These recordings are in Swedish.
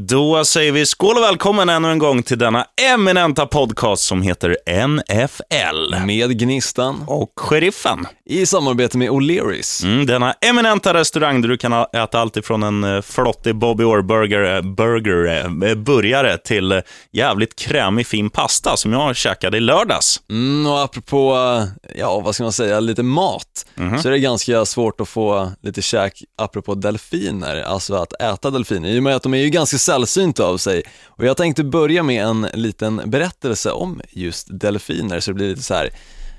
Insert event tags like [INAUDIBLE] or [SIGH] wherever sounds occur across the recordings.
Då säger vi skål och välkommen ännu en gång till denna eminenta podcast som heter NFL. Med Gnistan. Och Sheriffen. I samarbete med O'Learys. Mm, denna eminenta restaurang där du kan äta allt ifrån en flottig Bobby Orr-burger burger, burgare till jävligt krämig fin pasta som jag käkade i lördags. Mm, och apropå, ja vad ska man säga, lite mat, Mhm. så är det ganska svårt att få lite käk apropå delfiner, alltså att äta delfiner, i och med att de är ju ganska sällsynta av sig. Och jag tänkte börja med en liten berättelse om just delfiner, så det blir lite så här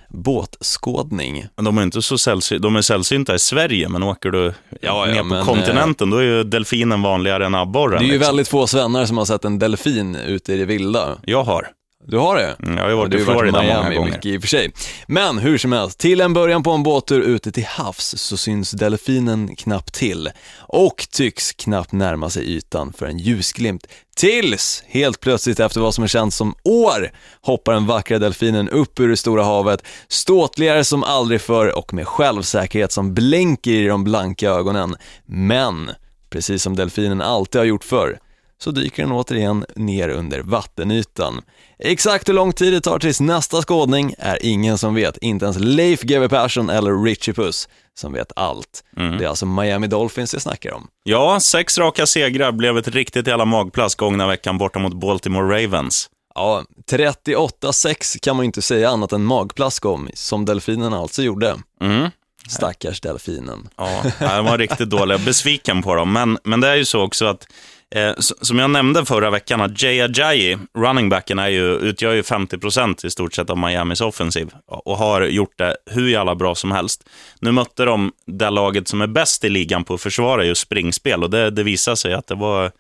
båtskådning. Men De är inte så sällsynta, de är sällsynta i Sverige, men åker du Ja, ja, ner på men, kontinenten, då är ju delfinen vanligare än abborren. Det är ju liksom. väldigt få svennar som har sett en delfin ute i det vilda. Jag har. Du har det? Mm, Jag har ju varit i varit Florida många gånger. mycket i och för sig. Men hur som helst, till en början på en båttur ute till havs så syns delfinen knappt till och tycks knappt närma sig ytan för en ljusglimt. Tills, helt plötsligt efter vad som är känt som år, hoppar den vackra delfinen upp ur det stora havet, ståtligare som aldrig förr och med självsäkerhet som blänker i de blanka ögonen. Men, precis som delfinen alltid har gjort förr, så dyker den återigen ner under vattenytan. Exakt hur lång tid det tar tills nästa skådning är ingen som vet, inte ens Leif GW Persson eller Richie Puss som vet allt. Det är alltså Miami Dolphins jag snackar om. Ja, sex raka segrar blev ett riktigt jävla magplask gångna veckan borta mot Baltimore Ravens. Ja, 38-6 kan man ju inte säga annat än magplask om, som delfinen alltså gjorde. Mm. Stackars delfinen. Ja, jag var riktigt dålig. Jag är besviken på dem. Men, men det är ju så också att, eh, som jag nämnde förra veckan, att Jay Ajayi, running backen, är ju, utgör ju 50% i stort sett av Miamis offensiv och har gjort det hur jävla bra som helst. Nu mötte de det laget som är bäst i ligan på att försvara just springspel och det, det visade sig att det var,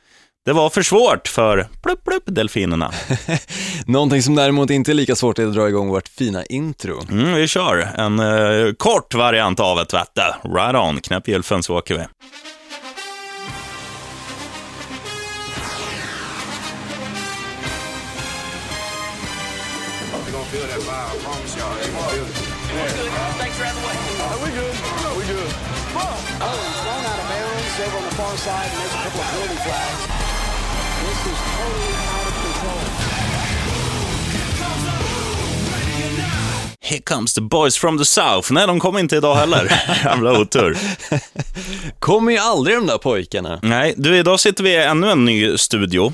det var för svårt för plupp, plupp, delfinerna. [LAUGHS] Någonting som däremot inte är lika svårt är att dra igång vårt fina intro. Mm, vi kör en eh, kort variant av ett vette. Right on, knäpp gylfen så åker vi. Gonna feel that vibe, I promise y'all. You're gonna feel it. Thanks for having the way. we good. we good. Oh, he's thrown out of bounds over on the far side, and there's a couple of penalty flags. This is totally out of control. Here comes the boys from the south. Nej, de kom inte idag heller. [LAUGHS] Jävla otur. Kommer ju aldrig de där pojkarna. Nej, du, idag sitter vi i ännu en ny studio.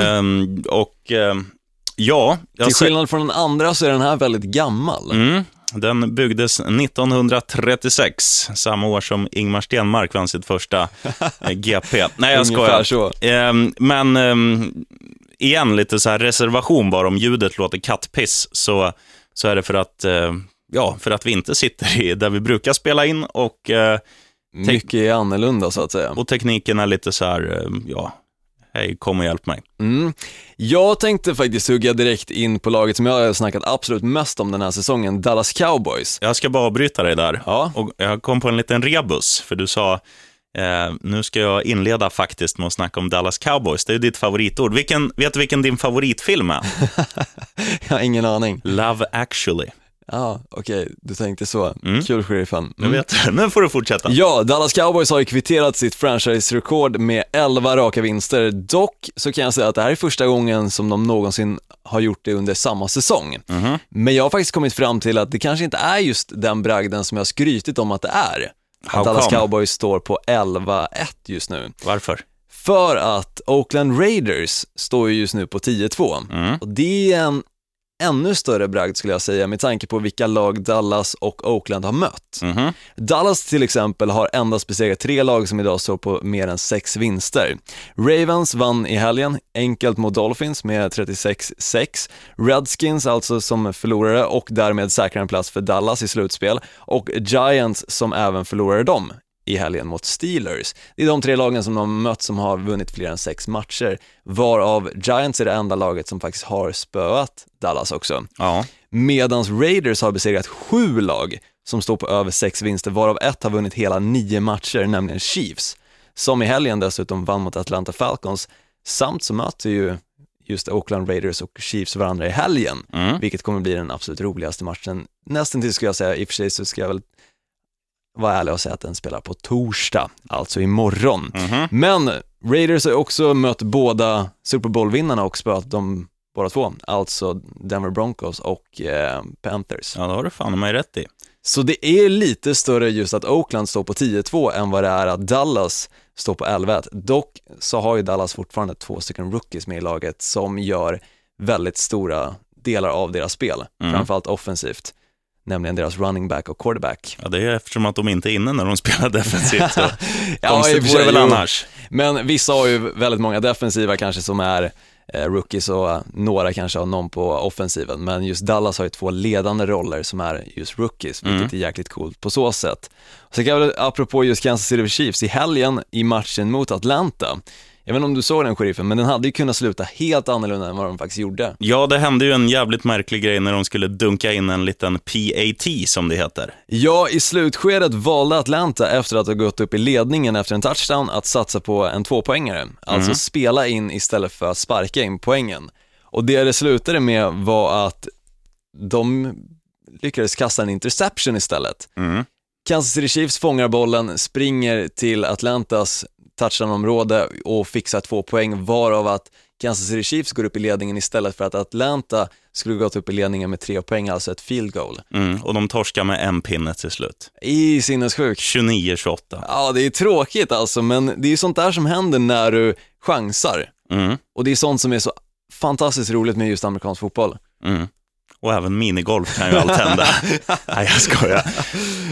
Ehm, och ehm, ja, Till skillnad från den andra så är den här väldigt gammal. Mm, den byggdes 1936, samma år som Ingmar Stenmark vann sitt första eh, [LAUGHS] GP. Nej, jag skojar. så. Ehm, men ehm, igen, lite så här reservation bara om ljudet låter kattpiss, så, så är det för att, eh, ja, för att vi inte sitter i där vi brukar spela in och, eh, Mycket är annorlunda så att säga. och tekniken är lite så här, ja, hej, kom och hjälp mig. Mm. Jag tänkte faktiskt hugga direkt in på laget som jag har snackat absolut mest om den här säsongen, Dallas Cowboys. Jag ska bara avbryta dig där. Ja. Och jag kom på en liten rebus, för du sa, eh, nu ska jag inleda faktiskt med att snacka om Dallas Cowboys. Det är ditt favoritord. Vilken, vet du vilken din favoritfilm är? [LAUGHS] Jag har ingen aning. Love actually. Ja, okej, du tänkte så. Mm. Kul sheriffen. Nu, Mm. vet, [LAUGHS] nu får du fortsätta. Ja, Dallas Cowboys har ju kvitterat sitt franchise-rekord med 11 raka vinster. Dock så kan jag säga att det här är första gången som de någonsin har gjort det under samma säsong. Mhm. Men jag har faktiskt kommit fram till att det kanske inte är just den bragden som jag har skrytit om att det är. How Att Dallas come? Cowboys står på 11-1 just nu. Varför? För att Oakland Raiders står ju just nu på 10-2 Mm. och det är en ännu större bragd skulle jag säga med tanke på vilka lag Dallas och Oakland har mött. Mhm. Dallas till exempel har endast besegrat tre lag som idag står på mer än sex vinster. Ravens vann i helgen enkelt mot Dolphins med 36-6. Redskins alltså som förlorare och därmed säkrar en plats för Dallas i slutspel och Giants som även förlorade dem i helgen mot Steelers. Det är de tre lagen som de har mött som har vunnit fler än sex matcher, varav Giants är det enda laget som faktiskt har spöat Dallas också. Ja. Medans Raiders har besegrat sju lag som står på över sex vinster, varav ett har vunnit hela nio matcher, nämligen Chiefs, som i helgen dessutom vann mot Atlanta Falcons, samt så möter ju just Oakland Raiders och Chiefs varandra i helgen, Mm. vilket kommer bli den absolut roligaste matchen. Nästan till skulle jag säga, i och för sig så ska jag väl vara ärlig och säga att den spelar på torsdag, alltså imorgon. Men Raiders har också mött båda Super Bowl-vinnarna och spöat dem båda två, alltså Denver Broncos och eh, Panthers. Ja, det har du fan mig rätt i. Så det är lite större just att Oakland står på 10-2 än vad det är att Dallas står på 11-1. Dock så har ju Dallas fortfarande två stycken rookies med i laget som gör väldigt stora delar av deras spel, framförallt offensivt, nämligen deras running back och quarterback. Ja, det är eftersom att de inte är inne när de spelar [LAUGHS] defensivt. Så [LAUGHS] Ja, konstigt vore väl annars. Men vissa har ju väldigt många defensiva kanske som är eh, rookies och eh, några kanske har någon på offensiven. Men just Dallas har ju två ledande roller som är just rookies, vilket är jäkligt coolt på så sätt. Så kan jag väl, apropå just Kansas City Chiefs, i helgen i matchen mot Atlanta, jag vet inte om du såg den sheriffen, men den hade ju kunnat sluta helt annorlunda än vad de faktiskt gjorde. Ja, det hände ju en jävligt märklig grej när de skulle dunka in en liten PAT, som det heter. Ja, i slutskedet valde Atlanta efter att ha gått upp i ledningen efter en touchdown att satsa på en tvåpoängare. Alltså spela in istället för att sparka in poängen. Och det det slutade med var att de lyckades kasta en interception istället. Mm. Kansas City Chiefs fångar bollen, springer till Atlantas touchdownområde och fixar två poäng, varav att Kansas City Chiefs går upp i ledningen istället för att Atlanta skulle gått upp i ledningen med tre poäng, alltså ett field goal. Mm. Och de torskar med en pinne till slut. I sinnessjukt. 29-28. Ja, det är tråkigt alltså, men det är ju sånt där som händer när du chansar. Mm. Och det är sånt som är så fantastiskt roligt med just amerikansk fotboll. Mm. Och även minigolf kan ju allt hända. [LAUGHS] Nej, jag skojar.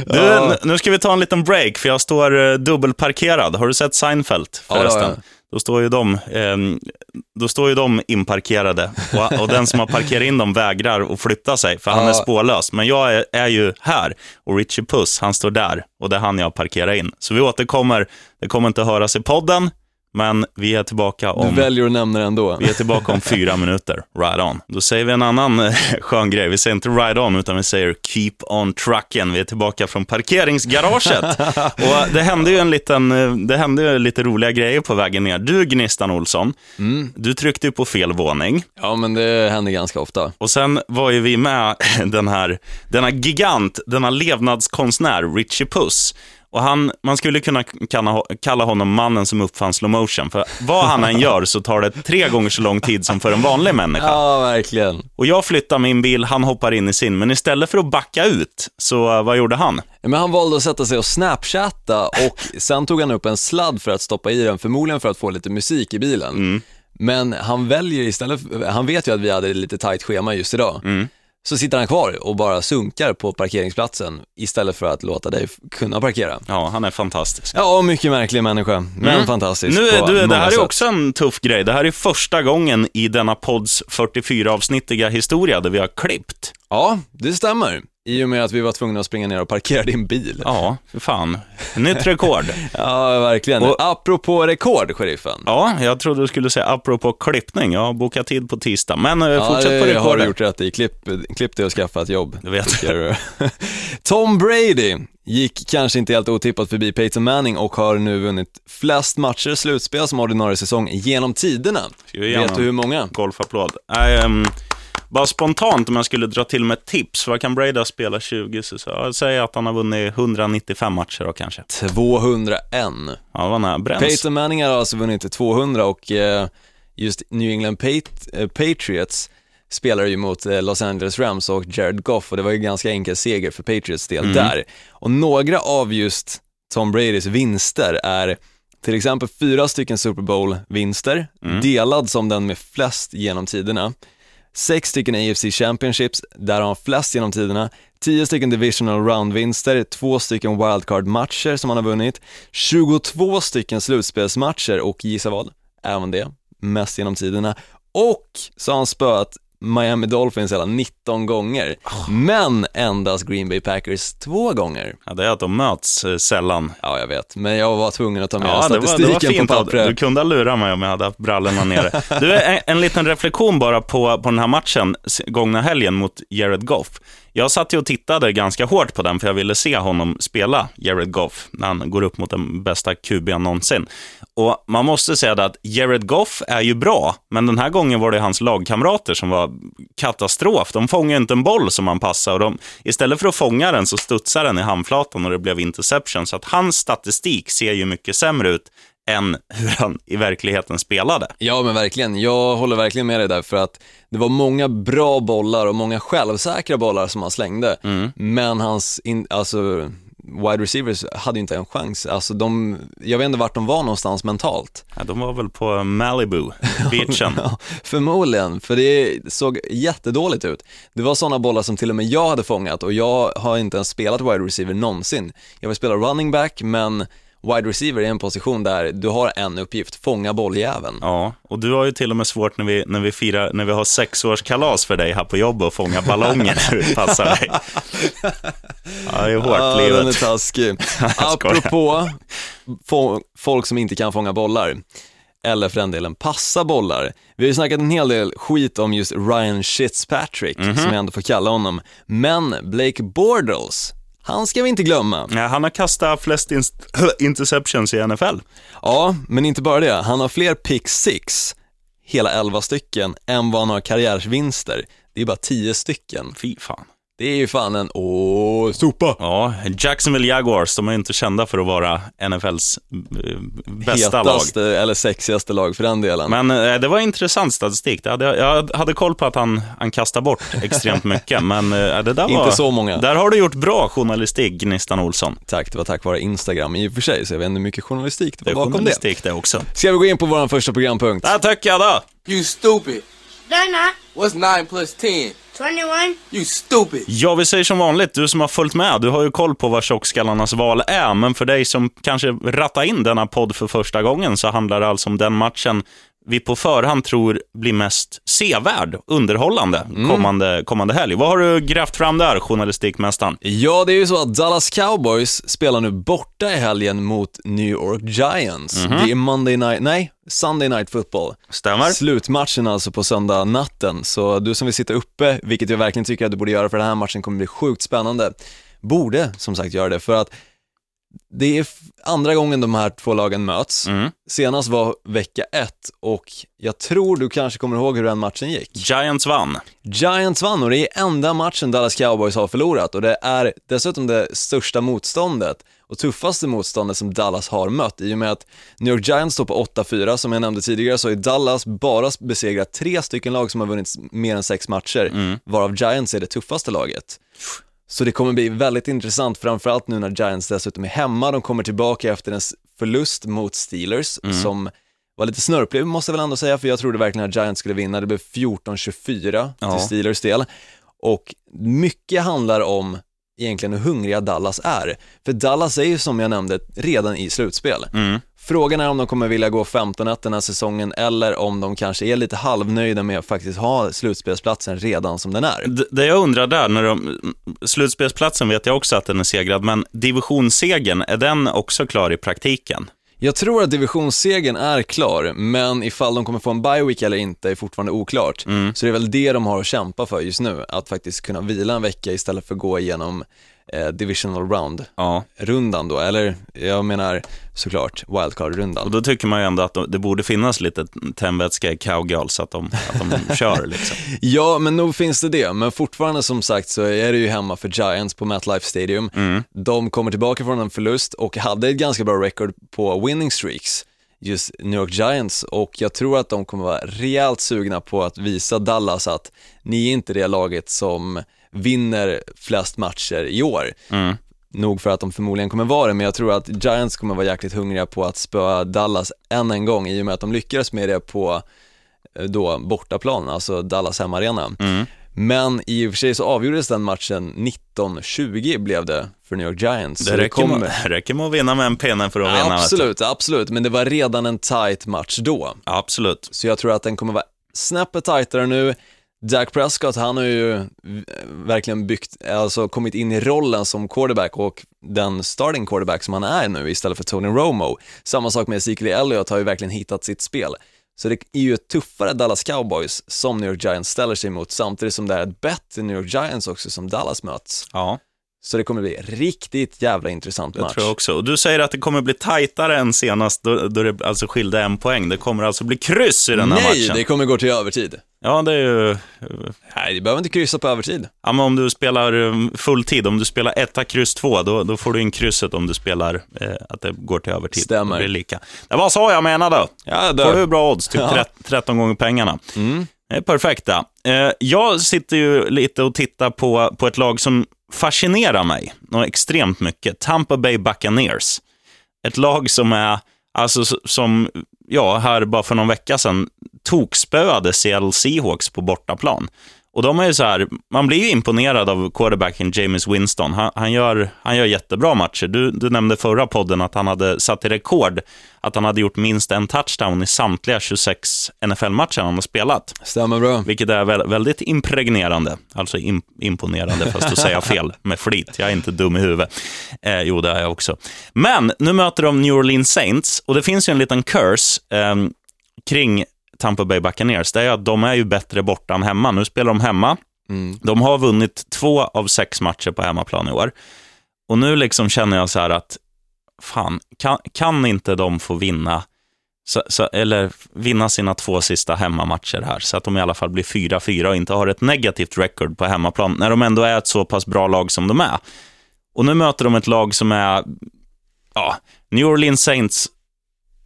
Du, Ja. nu ska vi ta en liten break, för jag står eh, dubbelparkerad. Har du sett Seinfeld Ja, förresten? ja, ja. Då står ju de, ehm, då står ju de inparkerade och, och den som har parkerat in dem vägrar att flytta sig, för han Ja. är spårlös. Men jag är, är ju här och Richie Puss, han står där och det är han jag parkerar in. Så vi återkommer, det kommer inte höras i podden, men vi är tillbaka Du om... väljer att nämna det ändå. Vi är tillbaka om fyra [LAUGHS] minuter. Right on. Då säger vi en annan eh, skön grej. Vi säger inte right on, utan vi säger keep on trucken. Vi är tillbaka från parkeringsgaraget. [LAUGHS] och det hände ju en liten, eh, det hände ju lite roliga grejer på vägen ner. Du, Gnistan Olsson, du tryckte ju på fel våning. Ja, men det händer ganska ofta. Och sen var ju vi med [LAUGHS] den här, denna gigant, denna levnadskonstnär, Richie Puss. Och han, man skulle kunna kalla, honom mannen som uppfann slow motion. För vad han än gör så tar det tre gånger så lång tid som för en vanlig människa. Ja, verkligen. Och jag flyttar min bil, han hoppar in i sin. Men istället för att backa ut, så eh, vad gjorde han? Men han valde att sätta sig och snapchatta och sen tog han upp en sladd för att stoppa i den, förmodligen för att få lite musik i bilen. Men han väljer istället, han vet ju att vi hade lite tajt schema just idag. Så sitter han kvar och bara sunkar på parkeringsplatsen istället för att låta dig kunna parkera. Ja, han är fantastisk. Ja, mycket märklig människa, men fantastisk Nu, på du, det här är sätt. också en tuff grej. Det här är första gången i denna podds 44-avsnittiga historia där vi har klippt. Ja, det stämmer. I och med att vi var tvungna att springa ner och parkera din bil. Ja, för fan. Nytt rekord. [LAUGHS] Ja, verkligen. Och- Apropå rekord, sheriffen. Ja, jag trodde du skulle säga apropå klippning. Jag har bokat tid på tisdag. Men eh, Ja, fortsätt på det har du rekordet. gjort rätt i. Klipp, klipp dig och skaffa ett jobb. Det vet du. [LAUGHS] Tom Brady gick kanske inte helt otippat förbi Peyton Manning och har nu vunnit flest matcher i slutspel som ordinarie säsong genom tiderna. Vet du hur många? Golfapplåd. Ehm, bara spontant om jag skulle dra till med tips. Vad kan Brady spela 20? Så, så jag säger att han har vunnit 195 matcher då kanske. 201. Ja, var nära. Bränns. Peyton Manning har alltså vunnit 200 och eh, just New England Pat- eh, Patriots spelar ju mot eh, Los Angeles Rams och Jared Goff och det var ju ganska enkel seger för Patriots del där. Och några av just Tom Bradys vinster är till exempel fyra stycken Super Bowl-vinster, delad som den med flest genom tiderna. Sex stycken AFC Championships, där har han flest genom tiderna. Tio stycken Divisional Round-vinster, två stycken wildcard-matcher som han har vunnit. 22 stycken slutspelsmatcher och gissa vad? Även det, mest genom tiderna. Och så har han spöat Miami Dolphins hela 19 gånger, men endast Green Bay Packers två gånger. Ja, det är att de möts eh, sällan. Ja, jag vet, men jag var tvungen att ta med Ja, det var, det statistiken var fint. på pappret. Du kunde ha lurat mig om jag hade haft brallorna nere. [LAUGHS] Du, en, en liten reflektion bara på, på den här matchen, gångna helgen mot Jared Goff jag satt ju och tittade ganska hårt på den, för jag ville se honom spela Jared Goff när han går upp mot den bästa QB'n någonsin. Och man måste säga att Jared Goff är ju bra, men den här gången var det hans lagkamrater som var katastrof. De fångade inte en boll som han passade och de, istället för att fånga den så studsade den i handflatan och det blev interception. Så att hans statistik ser ju mycket sämre ut än hur han i verkligheten spelade. Ja, men verkligen. Jag håller verkligen med dig där för att det var många bra bollar och många självsäkra bollar som han slängde. Men hans, in, alltså, wide receivers hade ju inte en chans. Alltså de, jag vet inte vart de var någonstans mentalt. Ja, de var väl på Malibu, [LAUGHS] beachen. Ja, förmodligen, för det såg jättedåligt ut. Det var sådana bollar som till och med jag hade fångat och jag har inte ens spelat wide receiver någonsin. Jag vill spela running back, men wide receiver är en position där du har en uppgift, fånga bolljäveln. Ja, och du har ju till och med svårt när vi, när vi, firar, när vi har sexårskalas för dig här på jobbet och fånga ballonger när det passar dig. [LAUGHS] Ja, det är hårt den livet. är taskig. [LAUGHS] Apropå folk som inte kan fånga bollar, eller för den delen passa bollar. Vi har ju snackat en hel del skit om just Ryan Fitzpatrick, Mhm. som jag ändå får kalla honom. Men Blake Bortles, han ska vi inte glömma. Ja, han har kastat flest inst- [LAUGHS] interceptions i NFL. Ja, men inte bara det. Han har fler pick six, hela 11 stycken, än vad han har karriärsvinster. Det är bara 10 stycken. Fy fan. Det är ju fan en, åh, sopa. Ja, Jacksonville Jaguars, de är inte kända för att vara NFLs eh, bästa lag. Hetaste eller sexigaste lag för den delen. Men eh, det var intressant statistik. Det hade, jag hade koll på att han, han kastar bort extremt mycket, [LAUGHS] men eh, det där var... Inte så många. Där har du gjort bra journalistik, Gnistan Olsson. Tack, det var tack vare Instagram i och för sig, så jag vet inte hur mycket journalistik det Det var är bakom det. journalistik det också. Ska vi gå in på vår första programpunkt? Där tycker jag då. You stupid. Not. What's 9 plus 10? 21. You stupid. Ja, vi säger som vanligt, du som har följt med, du har ju koll på vad tjockskallarnas val är, men för dig som kanske rattar in denna podd för första gången så handlar det alltså om den matchen vi på förhand tror blir mest sevärd, underhållande, kommande, kommande helg. Vad har du grävt fram där, journalistikmästaren? Ja, det är ju så att Dallas Cowboys spelar nu borta i helgen mot New York Giants. Det är Monday night, nej, Sunday night football. Stämmer? Slutmatchen alltså på söndag natten, så du som vill sitta uppe, vilket jag verkligen tycker att du borde göra för den här matchen kommer bli sjukt spännande, borde som sagt göra det för att det är andra gången de här två lagen möts. Mm. Senast var vecka ett och jag tror du kanske kommer ihåg hur den matchen gick. Giants vann. Giants vann och det är enda matchen Dallas Cowboys har förlorat och det är dessutom det största motståndet och tuffaste motståndet som Dallas har mött i och med att New York Giants står på 8-4 som jag nämnde tidigare så är Dallas bara besegrat tre stycken lag som har vunnit mer än sex matcher varav Giants är det tuffaste laget. Så det kommer bli väldigt intressant, framförallt nu när Giants dessutom är hemma. De kommer tillbaka efter en förlust mot Steelers, som var lite snörplig måste jag väl ändå säga, för jag trodde verkligen att Giants skulle vinna. Det blev 14-24 Ja. till Steelers del. Och mycket handlar om egentligen hur hungriga Dallas är. För Dallas är ju som jag nämnde redan i slutspel. Mm. Frågan är om de kommer vilja gå 15-1 den här säsongen eller om de kanske är lite halvnöjda med att faktiskt ha slutspelsplatsen redan som den är. Det jag undrar där, när de, slutspelsplatsen vet jag också att den är segrad, men divisionssegern, är den också klar i praktiken? Jag tror att divisionssegern är klar, men ifall de kommer få en bye week eller inte är fortfarande oklart. Så det är väl det de har att kämpa för just nu, att faktiskt kunna vila en vecka istället för att gå igenom eh, divisional round-rundan Ja, då, eller jag menar såklart wildcard-rundan. och då tycker man ju ändå att de- det borde finnas lite tändvätska i cowgirls, att de, att de [LAUGHS] kör liksom. Ja, men nog finns det det, men fortfarande som sagt så är det ju hemma för Giants på MetLife Stadium. De kommer tillbaka från en förlust och hade ett ganska bra record på winning streaks, just New York Giants, och jag tror att de kommer vara rejält sugna på att visa Dallas att ni är inte det laget som vinner flest matcher i år. Mm. Nog för att de förmodligen kommer vara det, men jag tror att Giants kommer vara jäkligt hungriga på att spöa Dallas än en gång i och med att de lyckades med det på eh, då bortaplan, alltså Dallas hemmaarena. Mm. Men i och för sig så avgjordes den matchen 19-20 blev det för New York Giants. Det räcker, kommer- med, det räcker med att vinna med en pinne för att vinna. vet du. Absolut, absolut, men det var redan en tight match då. Absolut. Så jag tror att den kommer vara snäppet tajtare nu. Dak Prescott, han har ju verkligen byggt, alltså kommit in i rollen som quarterback och den starting quarterback som han är nu istället för Tony Romo. Samma sak med Ezekiel Elliott har ju verkligen hittat sitt spel. Så det är ju ett tuffare Dallas Cowboys som New York Giants ställer sig emot, samtidigt som det är ett bättre New York Giants också som Dallas möts. Ja, Så det kommer bli riktigt jävla intressant det match. tror jag också. Och du säger att det kommer bli tajtare än senast, då, då det alltså skilde en poäng. Det kommer alltså bli kryss i den här Nej, matchen. det kommer gå till övertid. Ja, det är ju... Nej, du behöver inte kryssa på övertid. Ja, men om du spelar um, fulltid, om du spelar etta, kryss två, då, då får du in krysset om du spelar eh, att det går till övertid. Stämmer. Då blir det lika. Det var så jag menade. Ja, Får du bra odds, typ [LAUGHS] Ja. trett- 13 gånger pengarna. Mm. Det är perfekta. Eh, jag sitter ju lite och tittar på, på ett lag som fascinerar mig något extremt mycket. Tampa Bay Buccaneers. Ett lag som är, alltså som, ja, här bara för någon vecka sedan, tokspöade Seattle Seahawks på bortaplan. Och de är ju så här, man blir ju imponerad av quarterbacken James Winston. Han, han, gör, han gör jättebra matcher. Du, du nämnde förra podden att han hade satt i rekord, att han hade gjort minst en touchdown i samtliga 26 NFL-matcher han har spelat. Stämmer bra. Vilket är vä- väldigt impregnerande. Alltså im- imponerande, fast att säga fel [LAUGHS] med flit. Jag är inte dum i huvudet. Eh, jo, det är jag också. Men nu möter de New Orleans Saints och det finns ju en liten curse eh, kring Tampa Bay Buccaneers. Det är att de är ju bättre borta än hemma. Nu spelar de hemma. Mm. De har vunnit två av sex matcher på hemmaplan i år. Och nu liksom känner jag så här att, fan, kan, kan inte de få vinna så, så, eller vinna sina två sista hemmamatcher här, så att de i alla fall blir 4-4 och inte har ett negativt record på hemmaplan, när de ändå är ett så pass bra lag som de är. Och nu möter de ett lag som är, ja, New Orleans Saints,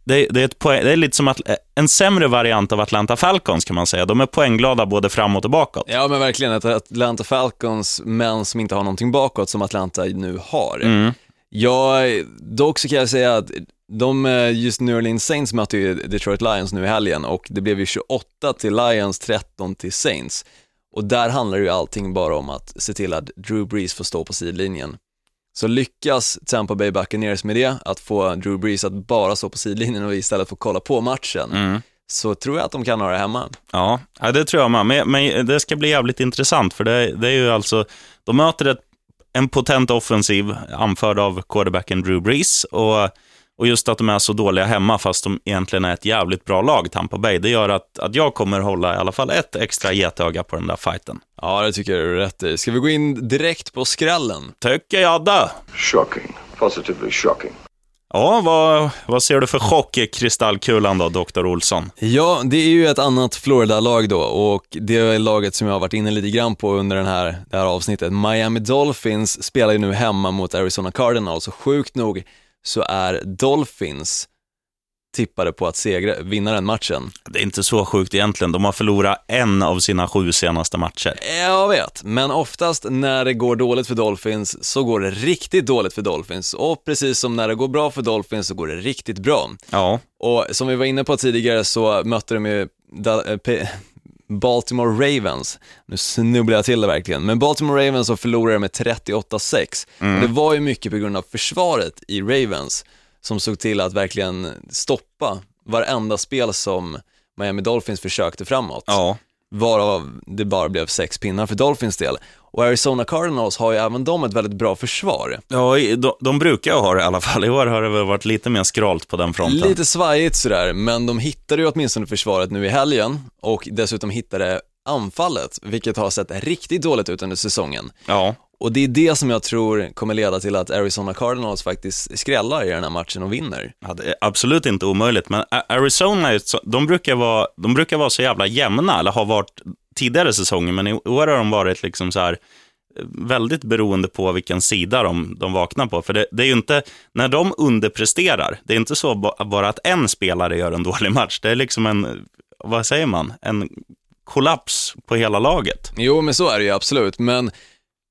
det, det, är, poäng, det är lite som att, en sämre variant av Atlanta Falcons kan man säga. De är poängglada både framåt och bakåt. Ja men verkligen, ett Atlanta Falcons, men som inte har någonting bakåt som Atlanta nu har. Mm. Ja, dock så kan jag säga att de, eh, just New Orleans Saints mötte ju Detroit Lions nu i helgen och det blev ju 28 till Lions, 13 till Saints. Och där handlar ju allting bara om att se till att Drew Brees får stå på sidlinjen. Så lyckas Tampa Bay Buccaneers med det, att få Drew Brees att bara stå på sidlinjen och istället få kolla på matchen, Mm. så tror jag att de kan ha det hemma. Ja, det tror jag med. Men, men det ska bli jävligt intressant, för det, det är ju alltså, de möter ett, en potent offensiv anförd av quarterbacken Drew Brees och, och just att de är så dåliga hemma, fast de egentligen är ett jävligt bra lag, Tampa Bay, det gör att, att jag kommer hålla i alla fall ett extra getöga på den där fighten. Ja, det tycker jag du är rätt i. Ska vi gå in direkt på skrällen? Tycker jag det. Shocking. Positively shocking. Ja, vad, vad ser du för chock i kristallkulan då, Dr. Olsson? Ja, det är ju ett annat Florida-lag då och det är laget som jag har varit inne lite grann på under den här, det här avsnittet. Miami Dolphins spelar ju nu hemma mot Arizona Cardinals och sjukt nog så är Dolphins tippade på att segra, vinna den matchen. Det är inte så sjukt egentligen. De har förlorat en av sina sju senaste matcher. Jag vet, men oftast när det går dåligt för Dolphins så går det riktigt dåligt för Dolphins och precis som när det går bra för Dolphins så går det riktigt bra. Ja, Och som vi var inne på tidigare så mötte de ju eh, Baltimore Ravens. Nu snubblar jag till det verkligen. Men Baltimore Ravens så förlorade med 38-6. Och det var ju mycket på grund av försvaret i Ravens som såg till att verkligen stoppa varenda spel som Miami Dolphins försökte framåt. ja. Varav det bara blev sex pinnar för Dolphins del. Och Arizona Cardinals har ju även de ett väldigt bra försvar. Ja, de, de brukar ha det i alla fall. I år har det väl varit lite mer skralt på den fronten. Lite svajigt sådär, men de hittade ju åtminstone försvaret nu i helgen och dessutom hittade anfallet, vilket har sett riktigt dåligt ut under säsongen. Ja, Och det är det som jag tror kommer leda till att Arizona Cardinals faktiskt skrällar i den här matchen och vinner. ja, det är absolut inte omöjligt. Men Arizona, de brukar, vara, de brukar vara så jävla jämna, eller har varit tidigare säsonger, men i år har de varit liksom så här eh, väldigt beroende på vilken sida de, de vaknar på. För det, det är ju inte, när de underpresterar, det är inte så ba- bara att en spelare gör en [LAUGHS] dålig match. Det är liksom en, vad säger man, en kollaps på hela laget. Jo, men så är det ju absolut, men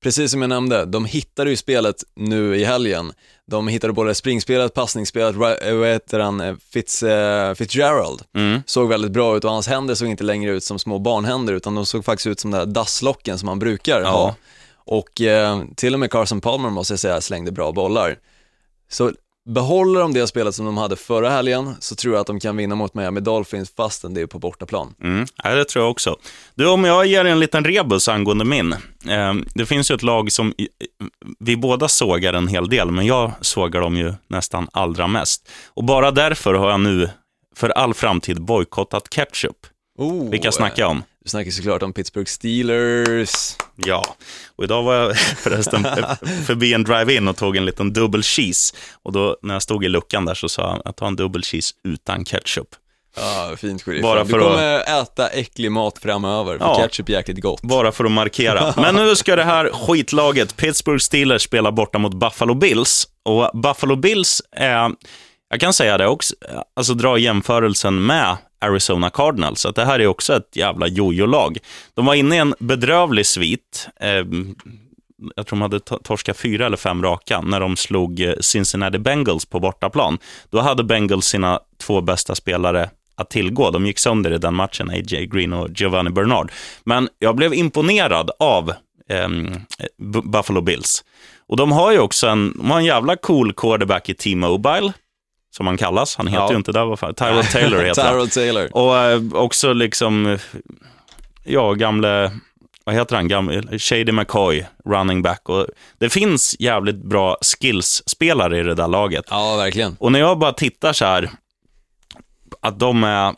precis som jag nämnde, de hittade ju spelet nu i helgen. De hittade både springspelet, passningsspelet, eh, vad heter han, Eh, Fitz, eh, Fitzgerald. Mm. Såg väldigt bra ut och hans händer såg inte längre ut som små barnhänder utan de såg faktiskt ut som den där dasslocken som man brukar Ja. ha. Och eh, till och med Carson Palmer måste jag säga slängde bra bollar. Så behåller de det spelet som de hade förra helgen så tror jag att de kan vinna mot Miami Dolphins fastän det är på bortaplan. Mm, ja, det tror jag också. Du, om jag ger en liten rebus angående min. Eh, det finns ju ett lag som vi båda sågar en hel del, men jag sågar dem ju nästan allra mest. Och bara därför har jag nu för all framtid bojkottat ketchup. Oh, Vilka snackar jag om? Du snackar såklart om Pittsburgh Steelers. Ja, och idag var jag [LAUGHS] förresten förbi en drive-in och tog en liten dubbel cheese. Och då när jag stod i luckan där så sa han att ta en dubbel cheese utan ketchup. Ja, fint sheriff. Bara du kommer äta äcklig mat framöver, för Ja. ketchup är jäkligt gott. Bara för att markera. [LAUGHS] Men nu ska det här skitlaget, Pittsburgh Steelers, spela borta mot Buffalo Bills. Och Buffalo Bills är, jag kan säga det också, alltså dra jämförelsen med Arizona Cardinals, att det här är också ett jävla jojo-lag. De var inne i en bedrövlig svit. Eh, jag tror de hade torskat fyra eller fem raka när de slog eh, Cincinnati Bengals på bortaplan. Då hade Bengals sina två bästa spelare att tillgå. De gick sönder i den matchen, A.J. Green och Giovanni Bernard. Men jag blev imponerad av eh, Buffalo Bills. Och de har ju också en, de har en jävla cool quarterback i T-Mobile, som han kallas. Han heter Ja. ju inte det, vad fan, Tyrod Taylor heter [LAUGHS] han. Tyrod Taylor. Och eh, också liksom, ja, gamle, vad heter han, gamle, Shady McCoy, running back. Och det finns jävligt bra skills-spelare i det där laget. Ja, verkligen. Och när jag bara tittar så här, att de är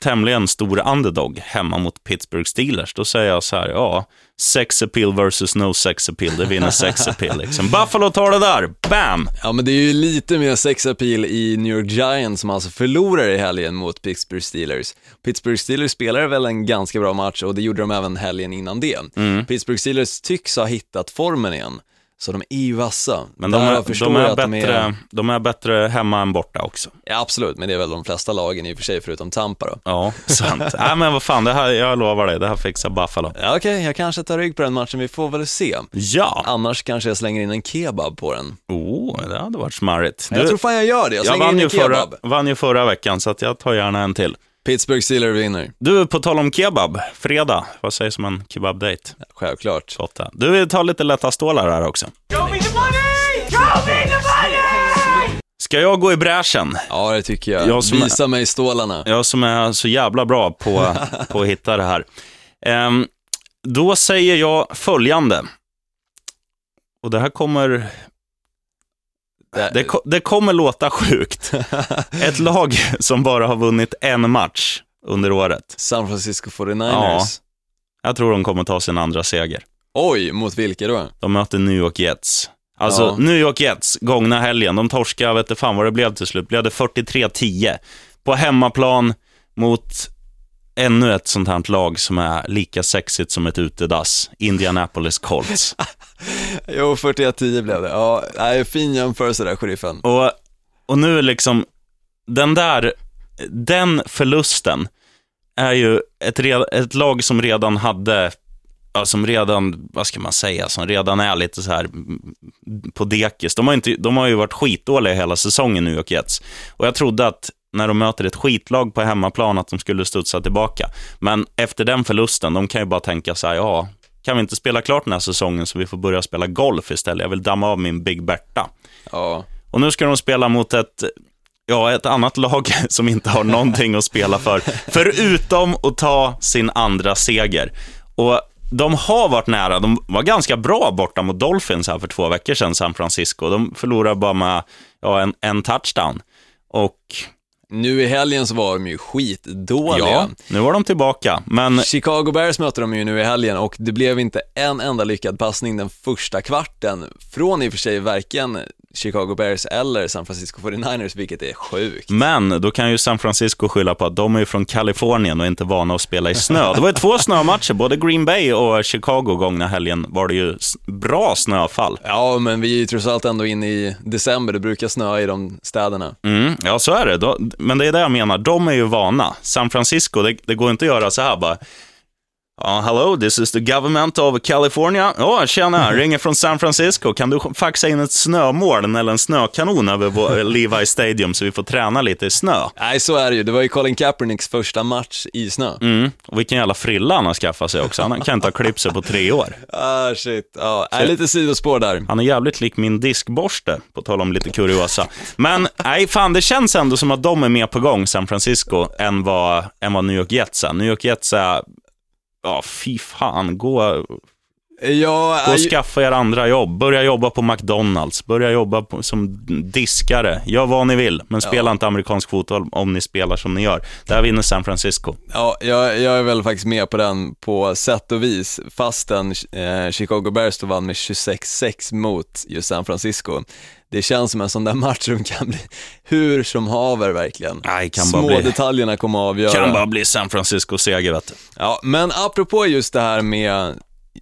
tämligen stor underdog hemma mot Pittsburgh Steelers, då säger jag så här, ja, sex appeal versus no sex appeal, det vinner sex [LAUGHS] appeal. Liksom. Buffalo tar det där, bam! Ja, men det är ju lite mer sex appeal i New York Giants som alltså förlorar i helgen mot Pittsburgh Steelers. Pittsburgh Steelers spelade väl en ganska bra match och det gjorde de även helgen innan det. Mm. Pittsburgh Steelers tycks ha hittat formen igen, så de är ju vassa. Men de är, de, jag är bättre, de är bättre hemma än borta också. Ja, absolut, men det är väl de flesta lagen i och för sig, förutom Tampa då. Ja, sant. [LAUGHS] Nej, men vad fan, det här, jag lovar dig, det här fixar Buffalo. Ja, Okej, jag kanske tar rygg på den matchen, vi får väl se. Ja! Annars kanske jag slänger in en kebab på den. Oh, det hade varit smarrigt. jag tror fan jag gör det, jag jag slänger vann in ju, en förra, kebab. vann ju förra veckan, så att jag tar gärna en till. Pittsburgh Steelers vinner, Du, på tal om kebab, fredag, vad sägs om en kebab-date? självklart. Totta. Du, vi tar lite lätta stålar här också. Show me the money! Show me the money! Ska jag gå i bräschen? Ja, det tycker jag. Jag som är- Visa mig stålarna. Jag som är så jävla bra på, [LAUGHS] på att hitta det här. Ehm, då säger jag följande. Och det här kommer... Det, ko- det kommer låta sjukt. [LAUGHS] Ett lag som bara har vunnit en match under året. San Francisco 49ers. Ja. Jag tror de kommer ta sin andra seger. Oj, mot vilka då? De möter New York Jets. Alltså, Ja. New York Jets, gångna helgen, de torskade, vet inte fan vad det blev till slut, blev det 43-10 på hemmaplan mot ännu ett sånt här lag som är lika sexigt som ett utedass, Indianapolis Colts. [LAUGHS] Jo, 41-10 blev det. Ja, nej, fin jämförelse där, sheriffen. och, och nu liksom, den där, den förlusten är ju ett, ett lag som redan hade, ja, som redan, vad ska man säga, som redan är lite så här på dekis. De har, inte, de har ju varit skitdåliga hela säsongen, New York Jets. Och jag trodde att när de möter ett skitlag på hemmaplan att de skulle studsa tillbaka. Men efter den förlusten, de kan ju bara tänka så här, ja, kan vi inte spela klart den här säsongen så vi får börja spela golf istället? Jag vill damma av min Big Berta. Ja, Och nu ska de spela mot ett, ja, ett annat lag [LAUGHS] som inte har någonting att spela för, förutom att ta sin andra seger. Och de har varit nära, de var ganska bra borta mot Dolphins här för två veckor sedan, San Francisco. De förlorade bara med ja, en, en touchdown. Och nu i helgen så var de ju skitdåliga. ja, nu var de tillbaka, men Chicago Bears mötte de ju nu i helgen och det blev inte en enda lyckad passning den första kvarten från i och för sig varken Chicago Bears eller San Francisco 49ers, vilket är sjukt. Men då kan ju San Francisco skylla på att de är från Kalifornien och inte vana att spela i snö. Det var ju två snömatcher, både Green Bay och Chicago gångna helgen var det ju bra snöfall. Ja, men vi är ju trots allt ändå inne i december, det brukar snöa i de städerna. Mm, ja, så är det. Men det är det jag menar, de är ju vana. San Francisco, det, det går inte att göra så här bara. Ja, hello, this is the government of California. Ja, tjena, ringer från San Francisco. Kan du faxa in ett snömoln eller en snökanon över vår Levi Stadium så vi får träna lite i snö? Nej, så är det ju. Det var ju Colin Kaepernicks första match i snö. Mm. Och vilken jävla frilla han har skaffat sig också. Han kan inte ha klippt sig på tre år. Ah, shit. Ja, är lite sidospår där. Han är jävligt lik min diskborste, på tal om lite kuriosa. Men nej, fan, det känns ändå som att de är mer på gång, San Francisco, än vad, än vad New York Jets är. New York Jets är, ja, fy fan, gå, Ja, Gå och skaffa er andra jobb. Börja jobba på McDonalds. Börja jobba på, som diskare. Gör vad ni vill, men spela inte amerikansk fotboll om ni spelar som ni gör. Där vinner San Francisco. Ja, jag, jag är väl faktiskt med på den på sätt och vis, fastän eh, Chicago Bears då vann med 26-6 mot just San Francisco. Det känns som en sån där match som kan bli [LAUGHS] hur som haver verkligen. Nej, kan Små bli- detaljerna kommer att avgöra. Kan bara bli San Francisco-seger, vet du. Ja, men apropå just det här med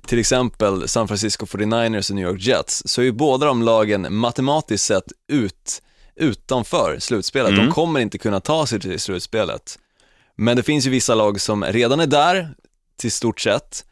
till exempel San Francisco 49ers och New York Jets, så är ju båda de lagen matematiskt sett ut, utanför slutspelet. De kommer inte kunna ta sig till slutspelet. Men det finns ju vissa lag som redan är där, till stort sett.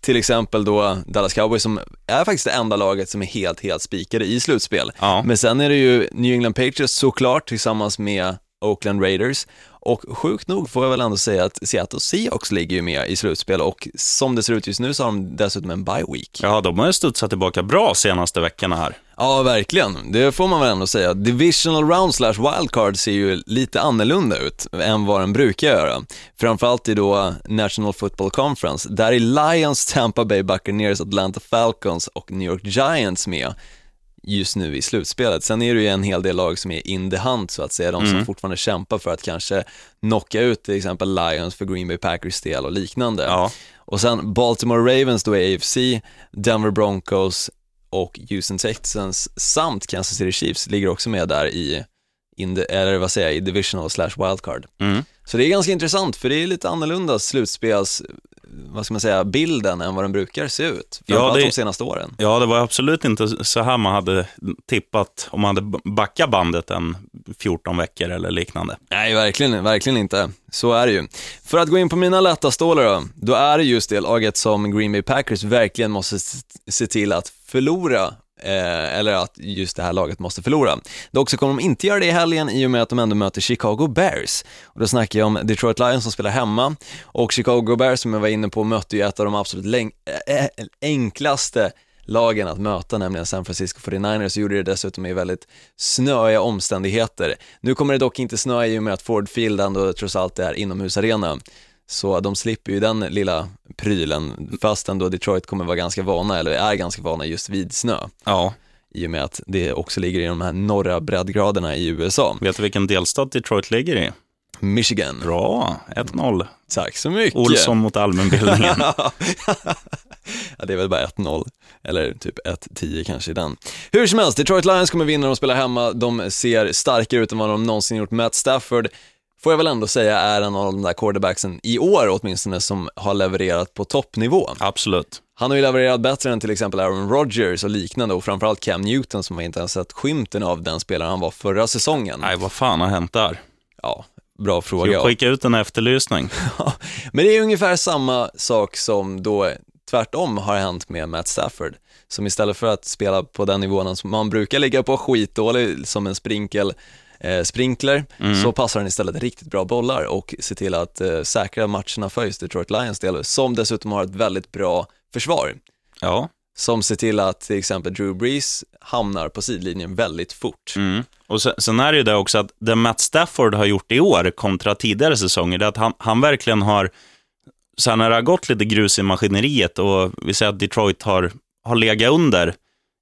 Till exempel då Dallas Cowboys som är faktiskt det enda laget som är helt, helt spikade i slutspel. Ja. Men sen är det ju New England Patriots såklart tillsammans med Oakland Raiders. Och sjukt nog får jag väl ändå säga att Seattle Seahawks ligger ju med i slutspel och som det ser ut just nu så har de dessutom en bye week. Ja, de har ju studsat tillbaka bra senaste veckorna här. Ja, verkligen. Det får man väl ändå säga. Divisional round slash wildcard ser ju lite annorlunda ut än vad den brukar göra. Framförallt i då National Football Conference. Där är Lions, Tampa Bay Buccaneers, Atlanta Falcons och New York Giants med just nu i slutspelet. Sen är det ju en hel del lag som är in the hunt så att säga, de som fortfarande kämpar för att kanske knocka ut till exempel Lions för Green Bay Packers del och liknande. Ja. Och sen Baltimore Ravens då i AFC, Denver Broncos och Houston Texans samt Kansas City Chiefs ligger också med där i, in the, eller vad säger jag, i divisional slash wildcard. Mm. Så det är ganska intressant för det är lite annorlunda slutspels, vad ska man säga, bilden än vad den brukar se ut. Ja, Framförallt det- de senaste åren. Ja, det var absolut inte så här man hade tippat om man hade backat bandet en 14 veckor eller liknande. Nej, verkligen, verkligen inte. Så är det ju. För att gå in på mina lätta stålar då, då är det just det laget som Green Bay Packers verkligen måste se till att förlora, eh, eller att just det här laget måste förlora. Dock så kommer de inte göra det i helgen i och med att de ändå möter Chicago Bears. Och då snackar jag om Detroit Lions som spelar hemma, och Chicago Bears som jag var inne på mötte ju ett av de absolut äh, enklaste lagen att möta, nämligen San Francisco 49ers, och gjorde det dessutom i väldigt snöiga omständigheter. Nu kommer det dock inte snöa i och med att Ford Field ändå trots allt är inomhusarena, så de slipper ju den lilla prylen, fast ändå Detroit kommer vara ganska vana, eller är ganska vana just vid snö, Ja, i och med att det också ligger i de här norra breddgraderna i USA. vet du vilken delstat Detroit ligger i? Michigan. Bra, 1-0. Tack så mycket. Olsson mot allmänbildningen. [LAUGHS] ja, det är väl bara 1-0, eller typ 1-10 kanske i den. Hur som helst, Detroit Lions kommer vinna, de spelar hemma, de ser starkare ut än vad de någonsin gjort. Matt Stafford, får jag väl ändå säga, är en av de där quarterbacksen i år åtminstone som har levererat på toppnivå. Absolut. Han har ju levererat bättre än till exempel Aaron Rodgers och liknande och framförallt Cam Newton som har inte ens sett skymten av den spelaren han var förra säsongen. Nej, vad fan har hänt där? Ja, bra fråga. vi skicka ut en efterlysning? [LAUGHS] Men det är ungefär samma sak som då tvärtom har hänt med Matt Stafford. Som istället för att spela på den nivån som man brukar ligga på, skitdålig som en sprinkel, eh, sprinkler, så passar han istället riktigt bra bollar och ser till att eh, säkra matcherna för just Detroit Lions del, som dessutom har ett väldigt bra försvar. Ja. Som ser till att till exempel Drew Brees hamnar på sidlinjen väldigt fort. Mm. Och sen, sen är det ju det också att det Matt Stafford har gjort i år kontra tidigare säsonger, det är att han, han verkligen har, så här, när det har gått lite grus i maskineriet och vi säger att Detroit har, har legat under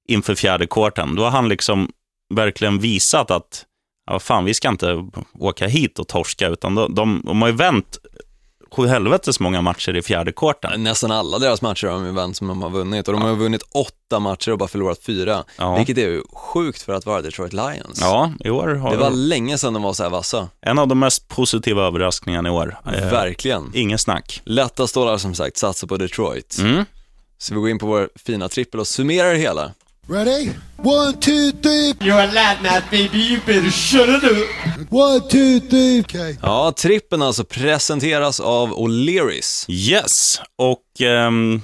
inför fjärde kvarten, då har han liksom verkligen visat att, ja fan, vi ska inte åka hit och torska, utan de, de, de har ju vänt sju helvetes många matcher i fjärde kvarten. Nästan alla deras matcher har de ju vänt som de har vunnit och de har vunnit åtta matcher och bara förlorat fyra, Ja. vilket är ju sjukt för att vara Detroit Lions. Ja, i år har Det var länge sedan de var så här vassa. en av de mest positiva överraskningarna i år. Eh, Verkligen. Inget snack. Lätta stålar som sagt, satsa på Detroit. Mm. Så vi går in på vår fina trippel och summerar det hela. Ready? One, two, three. You're a lad now, baby. You better shut it up. One, two, three. Okay. Ja, trippen alltså presenteras av O'Learys. Yes, och ehm,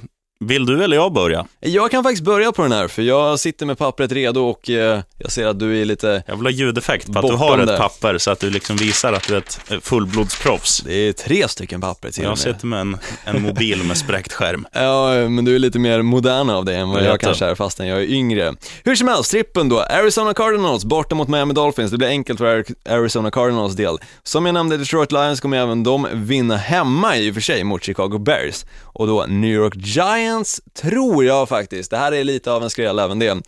vill du eller jag börja? Jag kan faktiskt börja på den här, för jag sitter med pappret redo och eh, jag ser att du är lite, Jag vill ha ljudeffekt på att du har ett papper så att du liksom visar att du är ett eh, fullblodsproffs. det är tre stycken papper till Jag sitter med en, en mobil med spräckt skärm. [LAUGHS] Ja, men du är lite mer modern av dig än vad Jag jag, kanske är, fastän jag är yngre. Hur som helst, trippen då. Arizona Cardinals borta mot Miami Dolphins. Det blir enkelt för Ari- Arizona Cardinals del. Som jag nämnde, Detroit Lions kommer även de vinna hemma i och för sig mot Chicago Bears. Och då New York Giants tror jag faktiskt, det här är lite av en skräll även det,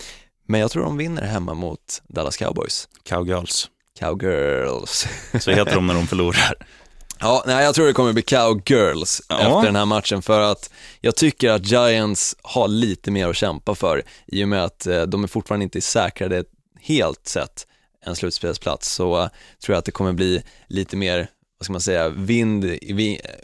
men jag tror de vinner hemma mot Dallas Cowboys. Cowgirls. Cowgirls. Så heter de när de förlorar. [LAUGHS] Ja, nej, jag tror det kommer bli Cowgirls Ja. efter den här matchen för att jag tycker att Giants har lite mer att kämpa för i och med att eh, de är fortfarande inte säkrade helt sett en slutspelsplats så eh, tror jag att det kommer bli lite mer, vad ska man säga, vind,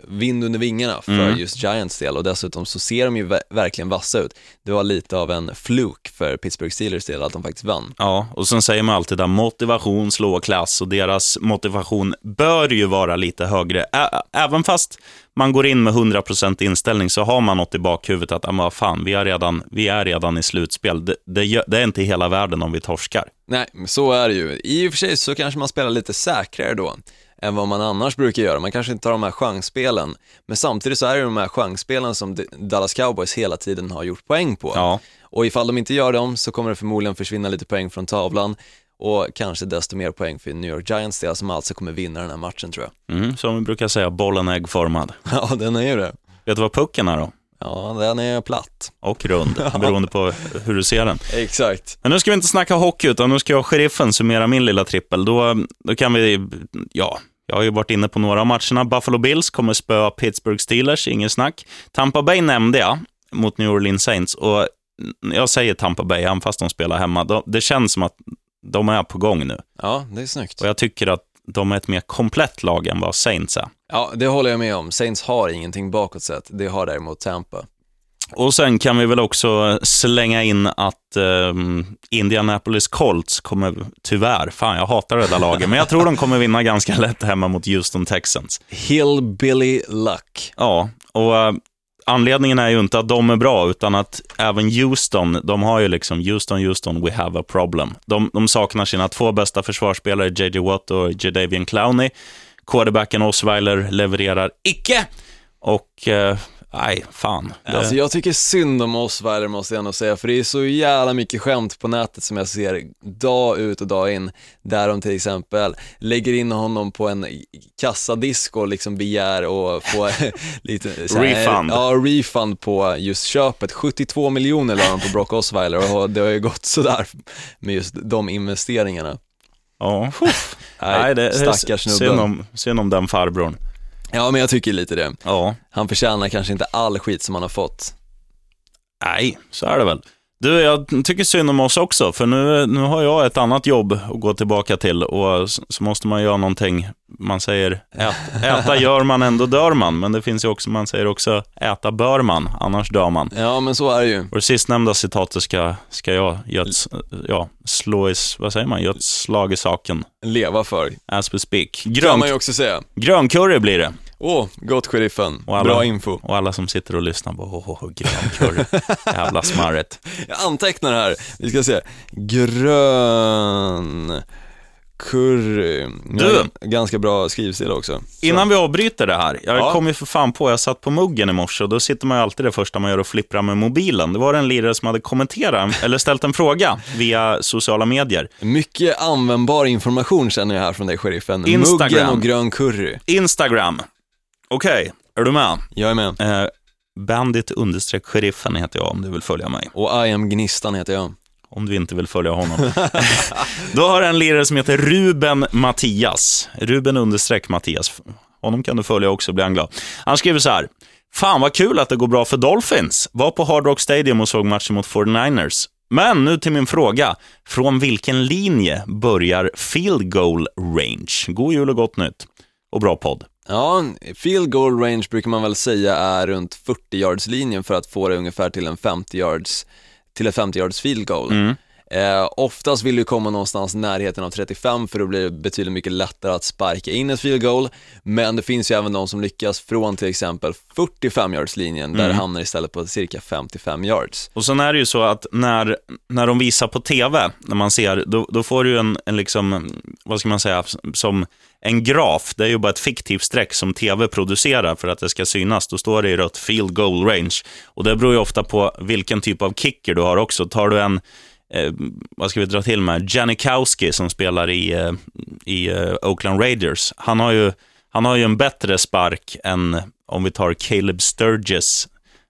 vind under vingarna för Mm. just Giants del och dessutom så ser de ju ver- verkligen vassa ut. Det var lite av en fluk för Pittsburgh Steelers del att de faktiskt vann. Ja, och sen säger man alltid att motivation slår klass och deras motivation bör ju vara lite högre. Ä- även fast man går in med 100% inställning så har man något i bakhuvudet att, "Ah, vad fan, vi är redan, vi är redan i slutspel. Det, det, det är inte hela världen om vi torskar. Nej, så är det ju. I och för sig så kanske man spelar lite säkrare då än vad man annars brukar göra. Man kanske inte tar de här chansspelen, men samtidigt så är det de här chansspelen som Dallas Cowboys hela tiden har gjort poäng på. Ja, Och ifall de inte gör dem så kommer det förmodligen försvinna lite poäng från tavlan och kanske desto mer poäng för New York Giants del som alltså kommer vinna den här matchen tror jag. mm, som vi brukar säga, bollen är äggformad. [LAUGHS] Ja, den är ju det. Vet du vad pucken är då? Ja, den är platt. Och rund, [LAUGHS] beroende på hur du ser den. Exakt. Men nu ska vi inte snacka hockey, utan nu ska jag och sheriffen summera min lilla trippel. Då, då kan vi, ja, jag har ju varit inne på några av matcherna. Buffalo Bills kommer spöa Pittsburgh Steelers, ingen snack. Tampa Bay nämnde jag mot New Orleans Saints och jag säger Tampa Bay, även fast de spelar hemma. De, det känns som att de är på gång nu Ja, det är snyggt. och jag tycker att de är ett mer komplett lag än vad Saints är. Ja, det håller jag med om. Saints har ingenting bakåt sett. Det har däremot Tampa. Och sen kan vi väl också slänga in att eh, Indianapolis Colts kommer, tyvärr, fan jag hatar det där laget, men jag tror de kommer vinna ganska lätt hemma mot Houston Texans. Hillbilly Luck. Ja, och eh, anledningen är ju inte att de är bra, utan att även Houston, de har ju liksom Houston, Houston, we have a problem. De, de saknar sina två bästa försvarsspelare, JJ Watt och Jadavian Clowney. Quarterbacken Osweiler levererar icke. Och, eh, nej, fan. Det- Alltså jag tycker synd om Osweiler måste jag ändå säga, för det är så jävla mycket skämt på nätet som jag ser dag ut och dag in, där de till exempel lägger in honom på en kassadisk och liksom begär att få [LAUGHS] lite här- Refund. Ja, refund på just köpet. 72 miljoner la de på Brock Osweiler och det har ju gått sådär med just de investeringarna. ja. Nej, det är stackars synd snubben. om, synd om den farbrorn. Ja, men jag tycker lite det. Ja, Han förtjänar kanske inte all skit som han har fått. nej, så är det väl. Du, jag tycker synd om oss också, för nu, nu har jag ett annat jobb att gå tillbaka till och så måste man göra någonting. Man säger ät, äta gör man, ändå dör man, men det finns ju också, man säger också äta bör man, annars dör man. Ja, men så är det ju. Och det sistnämnda citatet ska, ska jag ge ett, s- ja, slå i, vad säger man, ett slag i saken, Leva för, as we speak. kan Grön, man ju också säga. gröncurry blir det. Åh, gott sheriffen. Alla- Bra info. Och alla som sitter och lyssnar på, åh, oh, gröncurry, [LAUGHS] jävla smarrigt. Jag antecknar här. Vi ska se. Grön curry. Du. Ganska bra skrivstil också. Så. Innan vi avbryter det här, jag Ja. kom ju för fan på, jag satt på muggen i morse och då sitter man ju alltid det första man gör och flipprar med mobilen. Det var en lirare som hade kommenterat, eller ställt en fråga via sociala medier. Mycket användbar information känner jag här från dig, sheriffen. Instagram. Muggen och grön curry. Instagram. Okej, är du med? Jag är med. Eh, bandit understreck sheriffen heter jag om du vill följa mig. Och I am Gnistan heter jag. Om du inte vill följa honom. [LAUGHS] Då har jag en lirare som heter Ruben Mattias. Ruben understreck Mattias. Honom kan du följa också, blir han glad. Han skriver så här. Fan vad kul att det går bra för Dolphins. Var på Hard Rock Stadium och såg matchen mot 49ers. Men nu till min fråga. Från vilken linje börjar field goal range? God jul och gott nytt. Och bra podd. Ja, field goal range brukar man väl säga är runt 40 yards linjen för att få det ungefär till en 50 yards, till ett 50 yards field goal. Mm. Eh, oftast vill du komma någonstans i närheten av 35 för då blir det betydligt mycket lättare att sparka in ett field goal. Men det finns ju även de som lyckas från till exempel 45 yards linjen där Mm. det hamnar istället på cirka 55 yards. Och sen är det ju så att när, när de visar på tv, när man ser, då, då får du en, en liksom, vad ska man säga, som en graf. Det är ju bara ett fiktivt streck som tv producerar för att det ska synas. Då står det i rött field goal range. Och det beror ju ofta på vilken typ av kicker du har också. Tar du en, eh, vad ska vi dra till med, Janikowski som spelar i, eh, i eh, Oakland Raiders. Han har, ju, han har ju en bättre spark än om vi tar Caleb Sturgis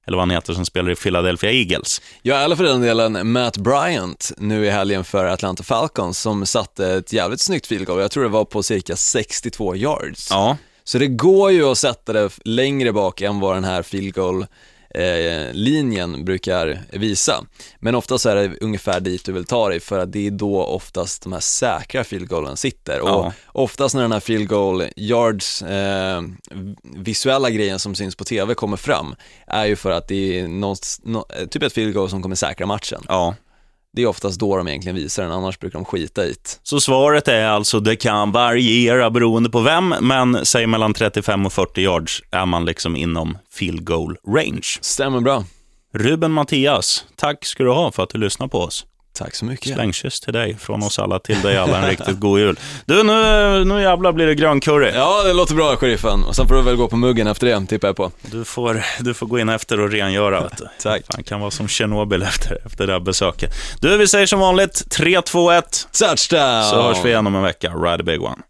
eller vad han heter, som spelar i Philadelphia Eagles. Ja, eller för den delen Matt Bryant nu i helgen för Atlanta Falcons som satte ett jävligt snyggt field goal. Jag tror det var på cirka 62 yards. Ja, Så det går ju att sätta det längre bak än vad den här field goal eh, linjen brukar visa. Men oftast är det ungefär dit du vill ta dig för att det är då oftast de här säkra field goalen sitter. Och Ja. oftast när den här field goal yards eh, visuella grejen som syns på tv kommer fram är ju för att det är något, nå- typ ett field goal som kommer säkra matchen. ja. Det är oftast då de egentligen visar den, annars brukar de skita i det. Så svaret är alltså, det kan variera beroende på vem, men säg mellan 35 och 40 yards är man liksom inom field goal range. Stämmer bra. Ruben Mattias, tack ska du ha för att du lyssnar på oss. Tack så mycket. Slängkyss till dig, från oss alla till dig alla, en riktigt god jul. Du, nu, nu jävlar blir det gröncurry. Ja, det låter bra, sheriffen. Och sen får du väl gå på muggen efter det, tippar jag på. Du, får, du får gå in efter och rengöra. Vet du. [LAUGHS] Tack. Fan, kan vara som Tjernobyl efter, efter det här besöket. Du, vi säger som vanligt 3, 2, 1, Touchdown! så hörs vi igen om en vecka. Ride a big one.